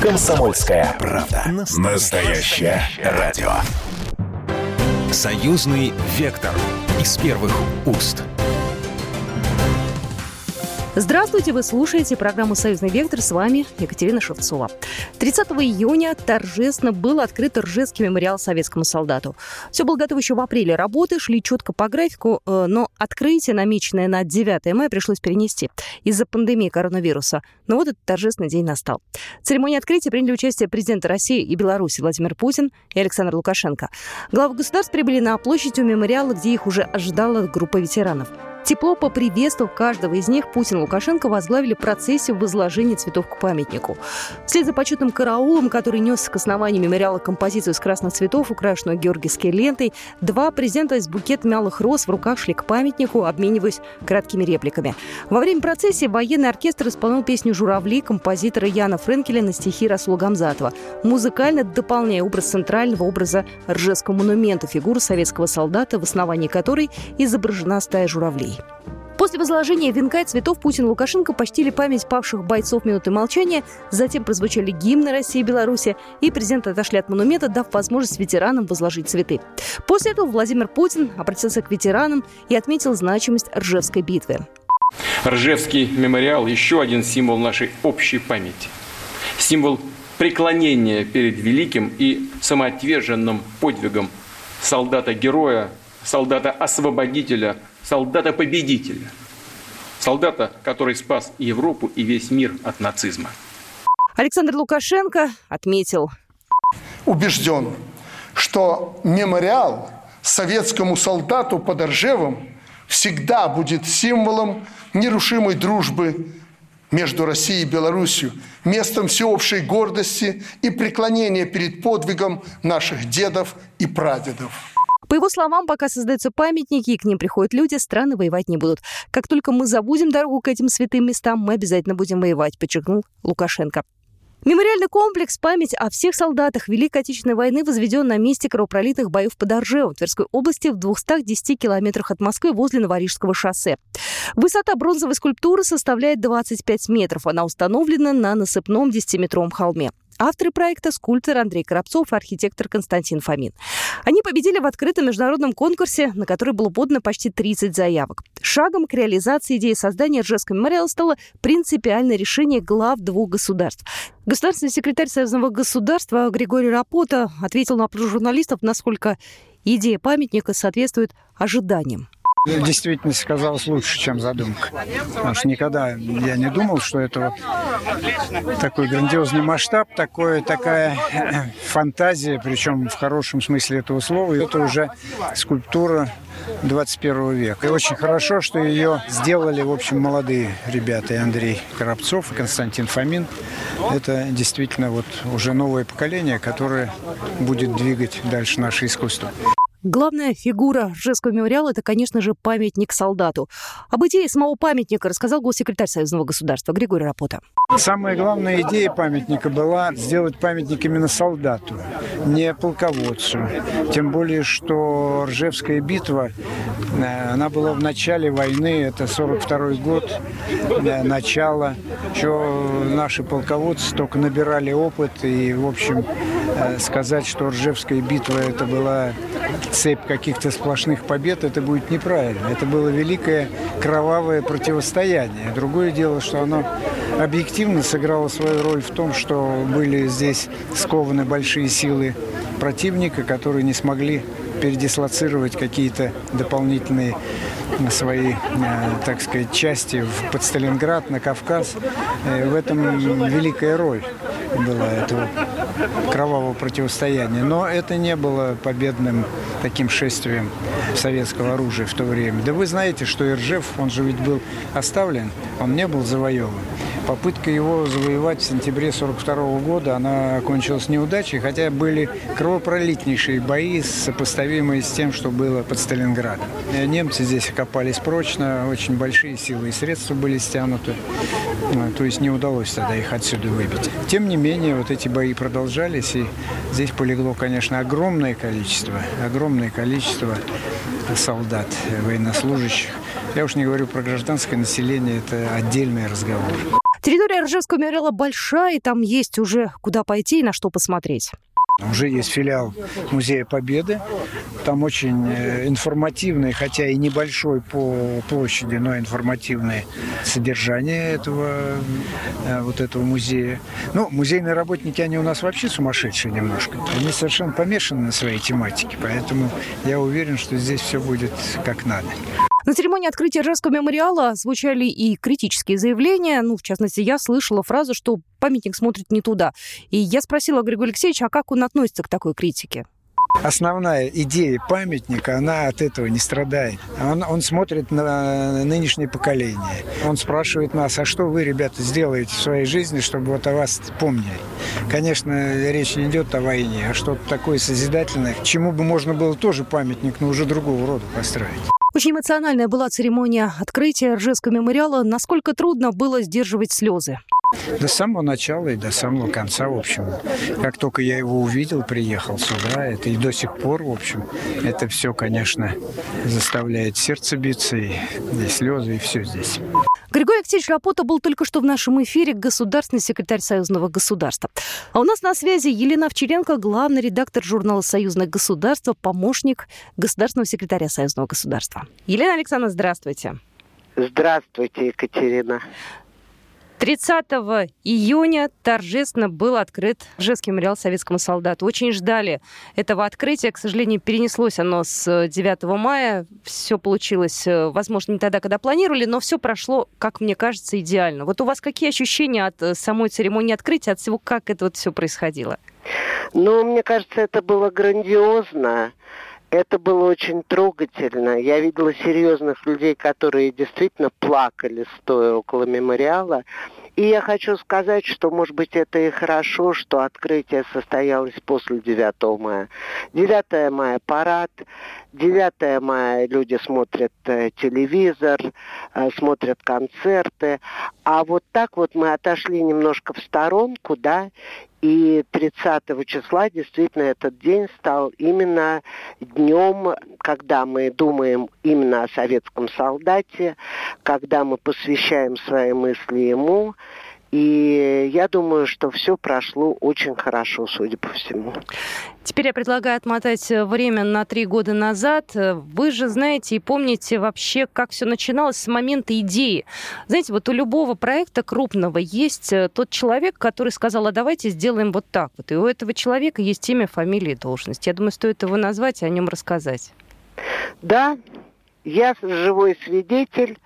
Комсомольская правда. Настоящее радио. Союзный вектор из первых уст. Здравствуйте, вы слушаете программу «Союзный вектор». С вами Екатерина Шевцова. 30 июня торжественно был открыт Ржевский мемориал советскому солдату. Все было готово еще в апреле. Работы шли четко по графику, э, но открытие, намеченное на 9 мая, пришлось перенести из-за пандемии коронавируса. Но вот этот торжественный день настал. В церемонии открытия приняли участие президенты России и Беларуси Владимир Путин и Александр Лукашенко. Главы государств прибыли на площадь у мемориала, где их уже ожидала группа ветеранов. Тепло поприветствовав каждого из них, Путин и Лукашенко возглавили процессию возложения цветов к памятнику. Вслед за почетным караулом, который нес к основанию мемориала композицию из красных цветов, украшенную георгиевской лентой, два президента из букета мялых роз в руках шли к памятнику, обмениваясь краткими репликами. Во время процессии военный оркестр исполнял песню «Журавли» композитора Яна Френкеля на стихи Расула Гамзатова, музыкально дополняя образ центрального образа Ржевского монумента, фигуры советского солдата, в основании которой изображена стая журавлей. После возложения венка и цветов Путин и Лукашенко почтили память павших бойцов минуты молчания, затем прозвучали гимны России и Беларуси, и президенты отошли от монумента, дав возможность ветеранам возложить цветы. После этого Владимир Путин обратился к ветеранам и отметил значимость Ржевской битвы. Ржевский мемориал – еще один символ нашей общей памяти. Символ преклонения перед великим и самоотверженным подвигом солдата-героя, солдата-освободителя – солдата-победителя. Солдата, который спас Европу и весь мир от нацизма. Александр Лукашенко отметил. Убежден, что мемориал советскому солдату под Ржевом всегда будет символом нерушимой дружбы между Россией и Беларусью, местом всеобщей гордости и преклонения перед подвигом наших дедов и прадедов. По его словам, пока создаются памятники и к ним приходят люди, страны воевать не будут. Как только мы забудем дорогу к этим святым местам, мы обязательно будем воевать, подчеркнул Лукашенко. Мемориальный комплекс «Память о всех солдатах Великой Отечественной войны» возведен на месте кровопролитных боев под Оржевом Тверской области в 210 километрах от Москвы возле Новорижского шоссе. Высота бронзовой скульптуры составляет 25 метров. Она установлена на насыпном 10-метровом холме. Авторы проекта – скульптор Андрей Коробцов и архитектор Константин Фомин. Они победили в открытом международном конкурсе, на который было подано почти 30 заявок. Шагом к реализации идеи создания Ржевского мемориала стало принципиальное решение глав двух государств. Государственный секретарь Союзного государства Григорий Рапота ответил на вопрос журналистов, насколько идея памятника соответствует ожиданиям. В действительности казалось лучше, чем задумка. Потому что никогда я не думал, что это вот такой грандиозный масштаб, такое, такая фантазия, причем в хорошем смысле этого слова. Это уже скульптура 21 века. И очень хорошо, что ее сделали, в общем, молодые ребята. И Андрей Коробцов, и Константин Фомин. Это действительно вот уже новое поколение, которое будет двигать дальше наше искусство. Главная фигура Ржевского мемориала – это, конечно же, памятник солдату. Об идее самого памятника рассказал госсекретарь Союзного государства Григорий Рапота. Самая главная идея памятника была сделать памятник именно солдату, не полководцу. Тем более, что Ржевская битва, э, она была в начале войны, это 42 год, э, начало. Еще наши полководцы только набирали опыт. И, в общем, э, сказать, что Ржевская битва это была цепь каких-то сплошных побед, это будет неправильно. Это было великое кровавое противостояние. Другое дело, что оно объективно сыграло свою роль в том, что были здесь скованы большие силы противника, которые не смогли передислоцировать какие-то дополнительные свои, э, так сказать, части под Сталинград, на Кавказ. Э, в этом великая роль была этого кровавого противостояния. Но это не было победным таким шествием советского оружия в то время. Да вы знаете, что Иржев, он же ведь был оставлен, он не был завоеван. Попытка его завоевать в сентябре 1942 года, она окончилась неудачей, хотя были кровопролитнейшие бои, сопоставимые с тем, что было под Сталинградом. Э, немцы здесь окопались прочно, очень большие силы и средства были стянуты, э, то есть не удалось тогда их отсюда выбить. Тем не менее, вот эти бои продолжались, и здесь полегло, конечно, огромное количество, огромное количество солдат, военнослужащих. Я уж не говорю про гражданское население, это отдельный разговор. Территория Ржевского мемориала большая, и там есть уже куда пойти и на что посмотреть. Уже есть филиал Музея Победы. Там очень э, информативное, хотя и небольшой по площади, но информативное содержание этого, э, вот этого музея. Ну, музейные работники, они у нас вообще сумасшедшие немножко. Они совершенно помешаны на своей тематике, поэтому я уверен, что здесь все будет как надо. На церемонии открытия Ржевского мемориала звучали и критические заявления. Ну, в частности, я слышала фразу, что памятник смотрит не туда. И я спросила Григория Алексеевича, а как он относится к такой критике? Основная идея памятника, она от этого не страдает. Он, он смотрит на нынешнее поколение. Он спрашивает нас, а что вы, ребята, сделаете в своей жизни, чтобы вот о вас помнили? Конечно, речь не идет о войне, а что-то такое созидательное, чему бы можно было тоже памятник, но уже другого рода построить. Очень эмоциональная была церемония открытия Ржевского мемориала. Насколько трудно было сдерживать слезы? До самого начала и до самого конца, в общем. Как только я его увидел, приехал сюда, это и до сих пор, в общем, это все, конечно, заставляет сердце биться, и, и слезы, и все здесь. Григорий Алексеевич Рапота был только что в нашем эфире государственный секретарь Союзного государства. А у нас на связи Елена Овчаренко, главный редактор журнала «Союзное государство», помощник государственного секретаря Союзного государства. Елена Александровна, здравствуйте. Здравствуйте, Екатерина. 30 июня торжественно был открыт Ржевский мемориал советскому солдату. Очень ждали этого открытия. К сожалению, перенеслось оно с 9 мая. Все получилось, э, возможно, не тогда, когда планировали, но все прошло, как мне кажется, идеально. Вот у вас какие ощущения от э, самой церемонии открытия, от всего, как это вот все происходило? Ну, мне кажется, это было грандиозно. Это было очень трогательно. Я видела серьезных людей, которые действительно плакали, стоя около мемориала. И я хочу сказать, что, может быть, это и хорошо, что открытие состоялось после 9 мая. 9 мая парад, 9 мая люди смотрят э, телевизор, э, смотрят концерты. А вот так вот мы отошли немножко в сторонку, да, и 30 числа действительно этот день стал именно днем, когда мы думаем именно о советском солдате, когда мы посвящаем свои мысли ему, и я думаю, что все прошло очень хорошо, судя по всему. Теперь я предлагаю отмотать время на три года назад. Вы же знаете и помните вообще, как все начиналось с момента идеи. Знаете, вот у любого проекта крупного есть э, тот человек, который сказал, а давайте сделаем вот так вот. И у этого человека есть имя, фамилия и должность. Я думаю, стоит его назвать и о нем рассказать. Да, я живой свидетель.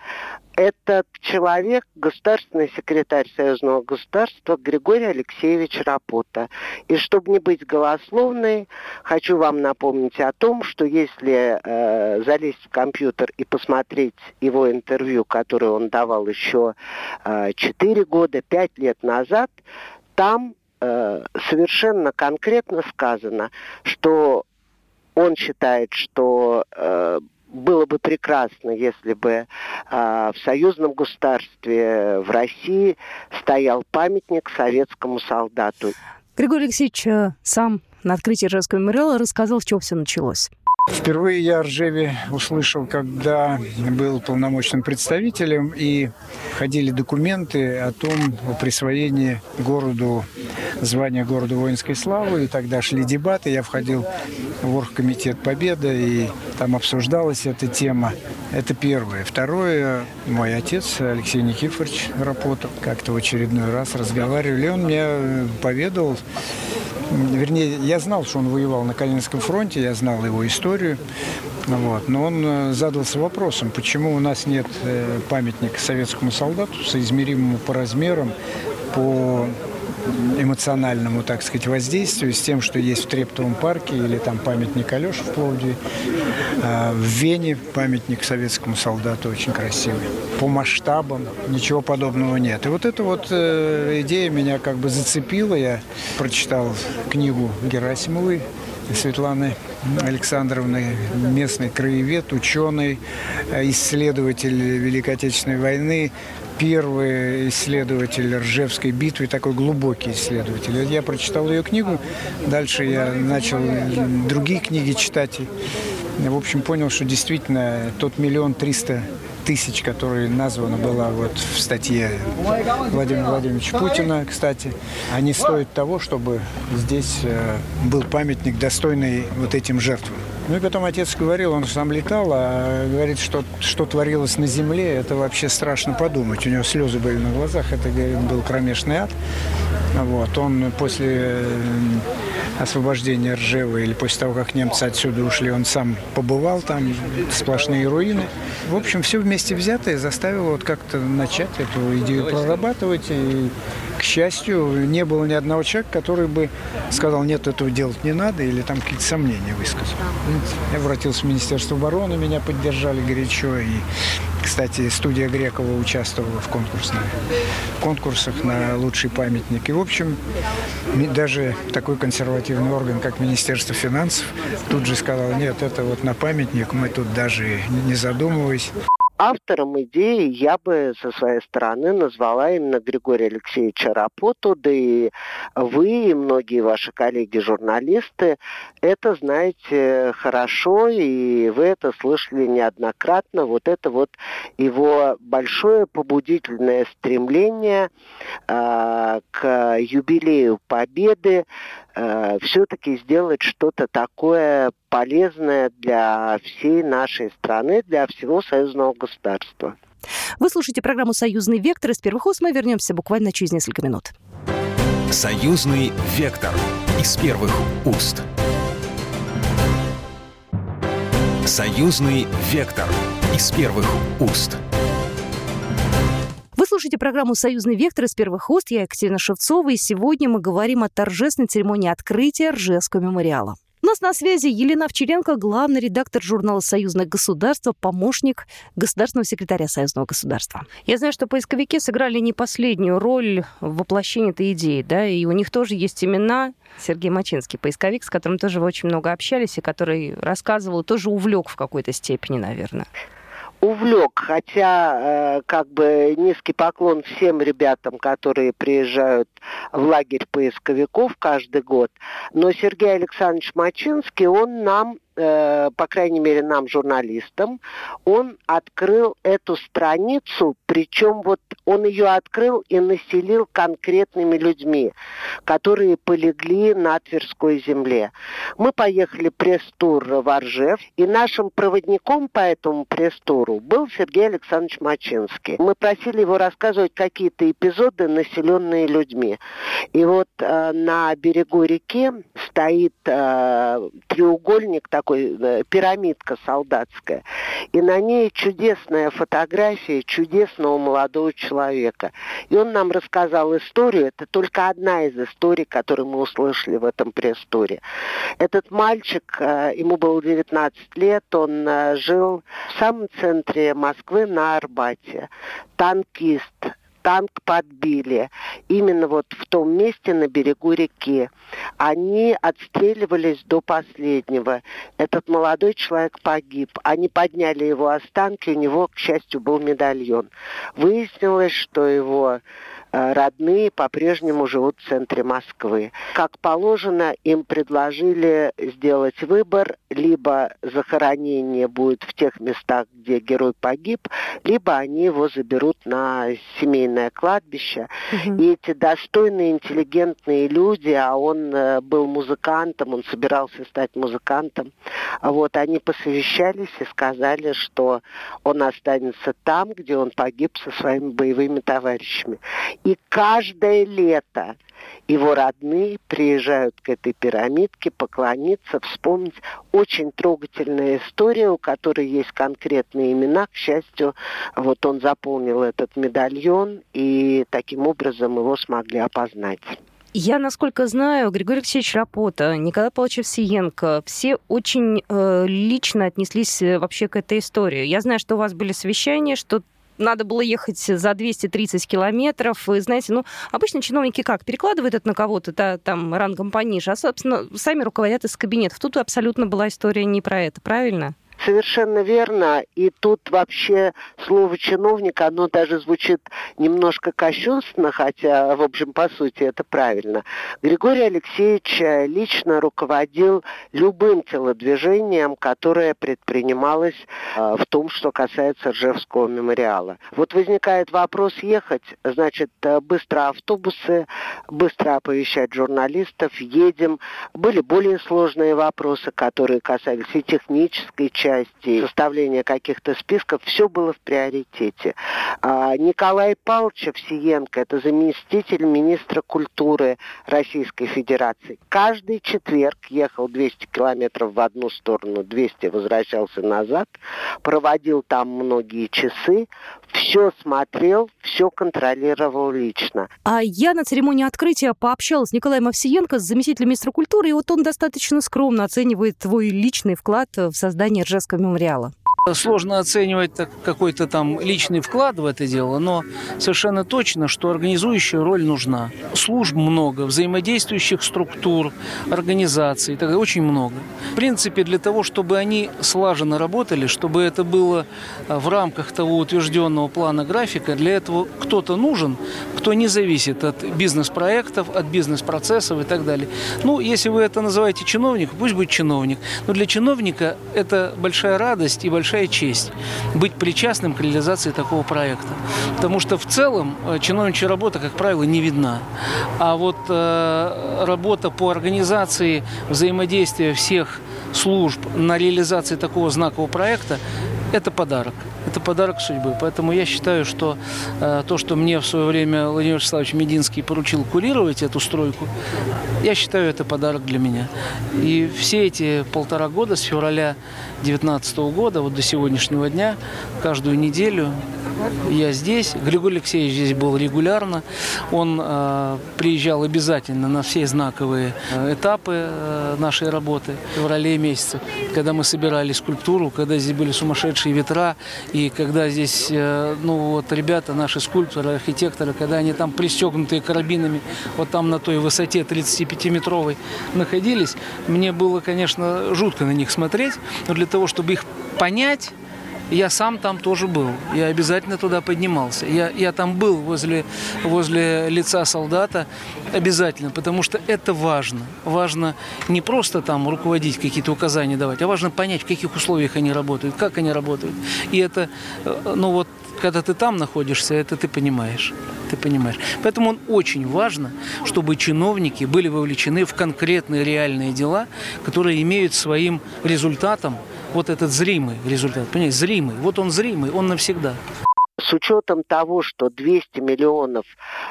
Этот человек, государственный секретарь Союзного государства Григорий Алексеевич Рапота. И чтобы не быть голословной, хочу вам напомнить о том, что если э, залезть в компьютер и посмотреть его интервью, которое он давал еще э, 4 года, 5 лет назад, там э, совершенно конкретно сказано, что он считает, что э, было бы прекрасно, если бы э, в союзном государстве в России стоял памятник советскому солдату. Григорий Алексеевич э, сам на открытии Ржевского мемориала рассказал, с чего все началось. Впервые я о Ржеве услышал, когда был полномочным представителем, и ходили документы о том, о присвоении городу звания города воинской славы, и тогда шли дебаты, я входил в Оргкомитет Победы, и там обсуждалась эта тема. Это первое. Второе, мой отец Алексей Никифорович Рапотов как-то в очередной раз разговаривали, он мне поведал, вернее, я знал, что он воевал на Калининском фронте, я знал его историю, вот, но он э, задался вопросом, почему у нас нет э, памятника советскому солдату, соизмеримому по размерам, по эмоциональному, так сказать, воздействию с тем, что есть в Трептовом парке или там памятник Алёше в Пловдиве. А в Вене памятник советскому солдату очень красивый. По масштабам ничего подобного нет. И вот эта вот э, идея меня как бы зацепила. Я прочитал книгу Герасимовой Светланы Александровны, местный краевед, ученый, э, исследователь Великой Отечественной войны, первый исследователь Ржевской битвы, такой глубокий исследователь. Я прочитал ее книгу, дальше я начал другие книги читать. И, в общем, понял, что действительно тот миллион триста тысяч, которые названа была вот в статье Владимира Владимировича Путина, кстати, они стоят того, чтобы здесь э, был памятник, достойный вот этим жертвам. Ну и потом отец говорил, он сам летал, а говорит, что, что творилось на земле, это вообще страшно подумать. У него слезы были на глазах, это, говорит, был кромешный ад. Вот. Он после э, освобождения Ржева или после того, как немцы отсюда ушли, он сам побывал там, сплошные руины. В общем, все вместе взятое заставило вот как-то начать эту идею прорабатывать. И, к счастью, не было ни одного человека, который бы сказал, нет, этого делать не надо, или там какие-то сомнения высказал. Я обратился в Министерство обороны, меня поддержали горячо, и кстати, студия Грекова участвовала в конкурсных, конкурсах на лучший памятник. И, в общем, даже такой консервативный орган, как Министерство финансов, тут же сказал, нет, это вот на памятник, мы тут даже не задумываясь. Автором идеи я бы со своей стороны назвала именно Григория Алексеевича Рапоту, да и вы и многие ваши коллеги-журналисты это знаете хорошо, и вы это слышали неоднократно. Вот это вот его большое побудительное стремление э, к юбилею Победы э, все-таки сделать что-то такое полезное для всей нашей страны, для всего союзного государства. Вы слушаете программу «Союзный вектор». Из первых уст мы вернемся буквально через несколько минут. «Союзный вектор» из первых уст. «Союзный вектор» из первых уст. Слушаете программу «Союзный вектор» из первых уст. Я Екатерина Шевцова, и сегодня мы говорим о торжественной церемонии открытия Ржевского мемориала. У нас на связи Елена Овчаренко, главный редактор журнала «Союзное государство», помощник государственного секретаря Союзного государства. Я знаю, что поисковики сыграли не последнюю роль в воплощении этой идеи, да, и у них тоже есть имена. Сергей Мачинский, поисковик, с которым тоже вы очень много общались, и который рассказывал, тоже увлек в какой-то степени, наверное увлек, хотя э, как бы низкий поклон всем ребятам, которые приезжают в лагерь поисковиков каждый год. Но Сергей Александрович Мачинский, он нам Э, по крайней мере нам, журналистам, он открыл эту страницу, причем вот он ее открыл и населил конкретными людьми, которые полегли на Тверской земле. Мы поехали пресс-тур в Оржев, и нашим проводником по этому пресс-туру был Сергей Александрович Мачинский. Мы просили его рассказывать какие-то эпизоды, населенные людьми. И вот э, на берегу реки стоит э, треугольник такой, такой пирамидка солдатская. И на ней чудесная фотография чудесного молодого человека. И он нам рассказал историю. Это только одна из историй, которую мы услышали в этом пресс-туре. Этот мальчик, э, ему было 19 лет, он э, жил в самом центре Москвы на Арбате. Танкист, танк подбили. Именно вот в том месте на берегу реки. Они отстреливались до последнего. Этот молодой человек погиб. Они подняли его останки, у него, к счастью, был медальон. Выяснилось, что его родные по-прежнему живут в центре Москвы. Как положено, им предложили сделать выбор, либо захоронение будет в тех местах, где герой погиб, либо они его заберут на семейное кладбище. Угу. И эти достойные, интеллигентные люди, а он э, был музыкантом, он собирался стать музыкантом, вот они посовещались и сказали, что он останется там, где он погиб со своими боевыми товарищами. И каждое лето его родные приезжают к этой пирамидке поклониться, вспомнить. Очень трогательная история, у которой есть конкретные имена. К счастью, вот он заполнил этот медальон, и таким образом его смогли опознать. Я, насколько знаю, Григорий Алексеевич Рапота, Николай Павлович Овсиенко, все очень э, лично отнеслись э, вообще к этой истории. Я знаю, что у вас были совещания, что надо было ехать за 230 километров. И, знаете, ну, обычно чиновники как? Перекладывают это на кого-то, да, там, рангом пониже, а, собственно, сами руководят из кабинетов. Тут абсолютно была история не про это, правильно? Совершенно верно. И тут вообще слово чиновник, оно даже звучит немножко кощунственно, хотя, в общем, по сути, это правильно. Григорий Алексеевич э, лично руководил любым телодвижением, которое предпринималось э, в том, что касается Ржевского мемориала. Вот возникает вопрос ехать, значит, э, быстро автобусы, быстро оповещать журналистов, едем. Были более сложные вопросы, которые касались и технической части, составления каких-то списков. Все было в приоритете. А Николай Павлович Овсиенко, это заместитель министра культуры Российской Федерации, каждый четверг ехал 200 километров в одну сторону, 200 возвращался назад, проводил там многие часы, все смотрел, все контролировал лично. А я на церемонии открытия пообщалась с Николаем Овсиенко, с заместителем министра культуры, и вот он достаточно скромно оценивает твой личный вклад в создание Ржевского мемориала. Сложно оценивать какой-то там личный вклад в это дело, но совершенно точно, что организующая роль нужна. Служб много, взаимодействующих структур, организаций, так очень много. В принципе, для того, чтобы они слаженно работали, чтобы это было а, в рамках того утвержденного плана графика, для этого кто-то нужен, кто не зависит от бизнес-проектов, от бизнес-процессов и так далее. Ну, если вы это называете чиновник, пусть будет чиновник. Но для чиновника это большая радость и большая большая честь быть причастным к реализации такого проекта. Потому что в целом э, чиновничья работа, как правило, не видна. А вот э, работа по организации взаимодействия всех служб на реализации такого знакового проекта – это подарок. Подарок судьбы. Поэтому я считаю, что э, то, что мне в свое время Владимир Вячеславович Мединский поручил курировать эту стройку, я считаю, это подарок для меня. И все эти полтора года, с февраля 2019 года вот до сегодняшнего дня, каждую неделю я здесь. Григорий Алексеевич здесь был регулярно. Он э, приезжал обязательно на все знаковые э, этапы э, нашей работы в феврале месяце, когда мы собирали скульптуру, когда здесь были сумасшедшие ветра, и когда здесь, э, ну вот ребята, наши скульпторы, архитекторы, когда они там пристегнутые карабинами, вот там на той высоте 35-метровой находились, мне было, конечно, жутко на них смотреть, но для того, чтобы их понять, я сам там тоже был. Я обязательно туда поднимался. Я, я там был возле, возле лица солдата обязательно, потому что это важно. Важно не просто там руководить, какие-то указания давать, а важно понять, в каких условиях они работают, как они работают. И это, э, ну вот, когда ты там находишься, это ты понимаешь. Ты понимаешь. Поэтому очень важно, чтобы чиновники были вовлечены в конкретные реальные дела, которые имеют своим результатом вот этот зримый результат. Понимаете, зримый. Вот он зримый, он навсегда. С учетом того, что 200 миллионов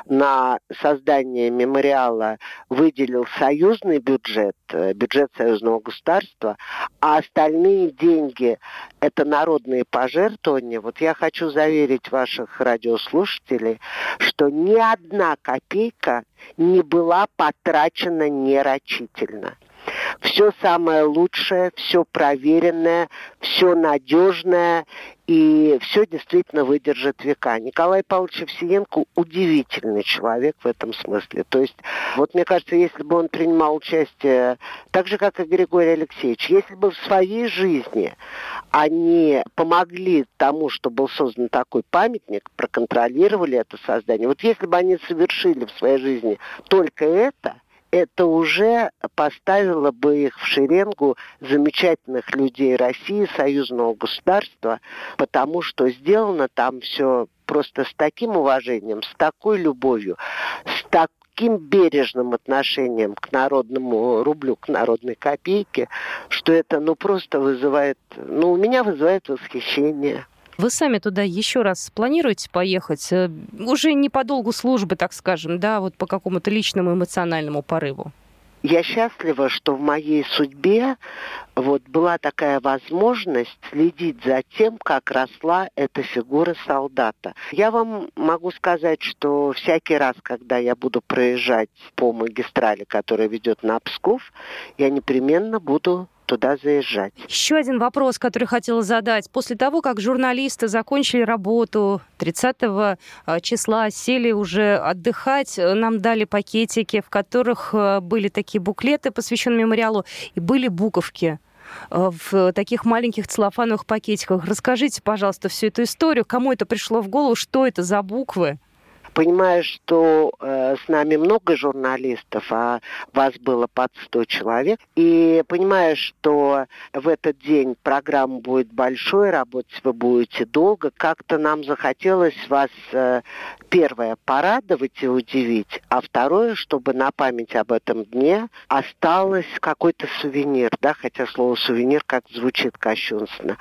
на создание мемориала выделил союзный бюджет, э, бюджет союзного государства, а остальные деньги – это народные пожертвования, вот я хочу заверить ваших радиослушателей, что ни одна копейка не была потрачена нерочительно все самое лучшее, все проверенное, все надежное, и все действительно выдержит века. Николай Павлович Овсиенко удивительный человек в этом смысле. То есть, вот мне кажется, если бы он принимал участие так же, как и Григорий Алексеевич, если бы в своей жизни они помогли тому, что был создан такой памятник, проконтролировали это создание, вот если бы они совершили в своей жизни только это – это уже поставило бы их в шеренгу замечательных людей России, союзного государства, потому что сделано там все просто с таким уважением, с такой любовью, с таким бережным отношением к народному рублю, к народной копейке, что это ну просто вызывает, ну у меня вызывает восхищение. Вы сами туда еще раз планируете поехать? Э, уже не по долгу службы, так скажем, да, вот по какому-то личному эмоциональному порыву? Я счастлива, что в моей судьбе вот была такая возможность следить за тем, как росла эта фигура солдата. Я вам могу сказать, что всякий раз, когда я буду проезжать по магистрали, которая ведет на Псков, я непременно буду туда заезжать. Еще один вопрос, который хотела задать. После того, как журналисты закончили работу 30 а, числа, сели уже отдыхать, нам дали пакетики, в которых а, были такие буклеты, посвященные мемориалу, и были буковки. э, в таких маленьких целлофановых пакетиках. Расскажите, пожалуйста, всю эту историю. Кому это пришло в голову? Что это за буквы? Понимаю, что э, с нами много журналистов, а вас было под 100 человек. И понимаю, что в этот день программа будет большой, работать вы будете долго. Как-то нам захотелось вас, э, первое, порадовать и удивить, а второе, чтобы на память об этом дне осталось какой-то сувенир, да, хотя слово сувенир как звучит кощунственно.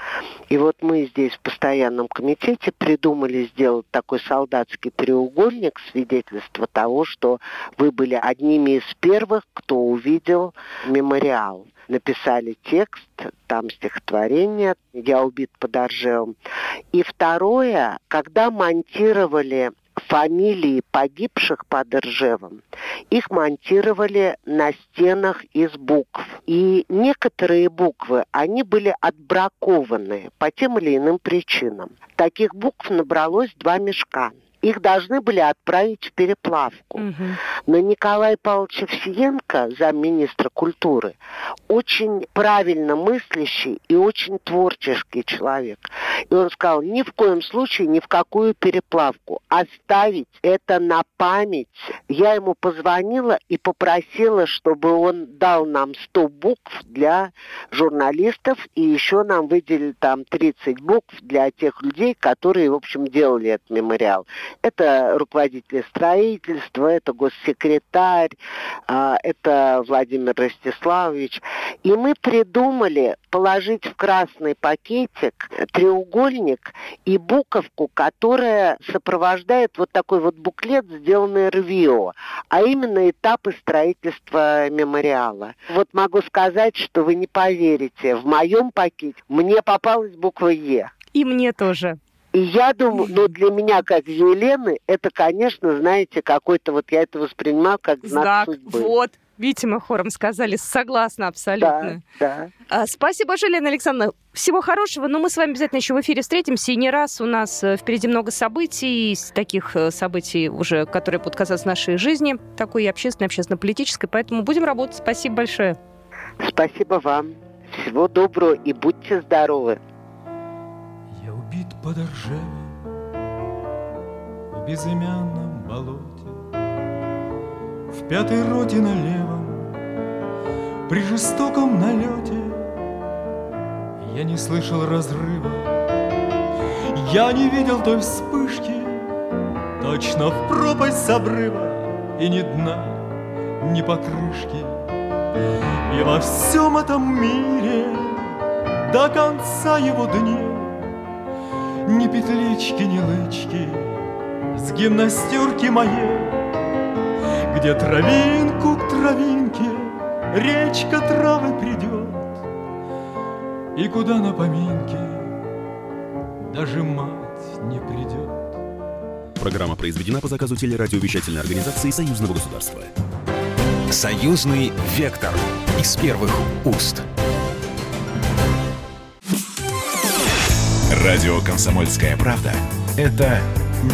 И вот мы здесь в постоянном комитете придумали сделать такой солдатский треугольник, треугольник свидетельство того, что вы были одними из первых, кто увидел мемориал. Написали текст, там стихотворение «Я убит под Оржевом». И второе, когда монтировали фамилии погибших под Ржевом, их монтировали на стенах из букв. И некоторые буквы, они были отбракованы по тем или иным причинам. Таких букв набралось два мешка их должны были отправить в переплавку. Угу. Но Николай Павлович Овсиенко, замминистра культуры, очень правильно мыслящий и очень творческий человек. И он сказал, ни в коем случае ни в какую переплавку. Оставить это на память. Я ему позвонила и попросила, чтобы он дал нам 100 букв для журналистов и еще нам выделили там 30 букв для тех людей, которые, в общем, делали этот мемориал. Это руководитель строительства, это госсекретарь, а, это Владимир Ростиславович. И мы придумали положить в красный пакетик треугольник и буковку, которая сопровождает вот такой вот буклет, сделанный РВИО, а именно этапы строительства мемориала. Вот могу сказать, что вы не поверите, в моем пакете мне попалась буква Е. И мне тоже. И я думаю, ну для меня, как Елены, это, конечно, знаете, какой-то вот я это воспринимаю как знак, знак судьбы. Вот. Видите, мы хором сказали, согласна абсолютно. Да, да. А, спасибо большое, Лена Александровна. Всего хорошего, но мы с вами обязательно еще в эфире встретимся. И не раз у нас э, впереди много событий, таких э, событий уже, которые будут касаться нашей жизни, такой общественной, общественно-политической. Поэтому будем работать. Спасибо большое. Спасибо вам. Всего доброго и будьте здоровы под Ржевом В безымянном болоте В пятой роте на левом При жестоком налете. Я не слышал разрыва Я не видел той вспышки Точно в пропасть с обрыва И ни дна, ни покрышки. И во всем этом мире До конца его дней ни петлички, ни лычки С гимнастерки моей Где травинку к травинке Речка травы придет И куда на поминки Даже мать не придет Программа произведена по заказу телерадиовещательной организации Союзного государства. Союзный вектор из первых уст. Радио «Комсомольская правда» — это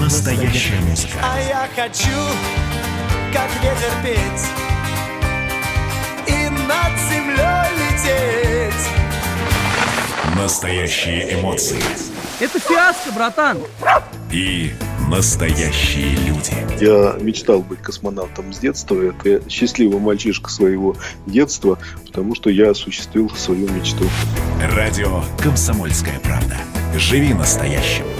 настоящая музыка. А я хочу, как ветер петь И над землей лететь Настоящие эмоции. Это фиаско, братан. И настоящие люди. Я мечтал быть космонавтом с детства. Это счастливый мальчишка своего детства, потому что я осуществил свою мечту. Радио «Комсомольская правда». Живи настоящим.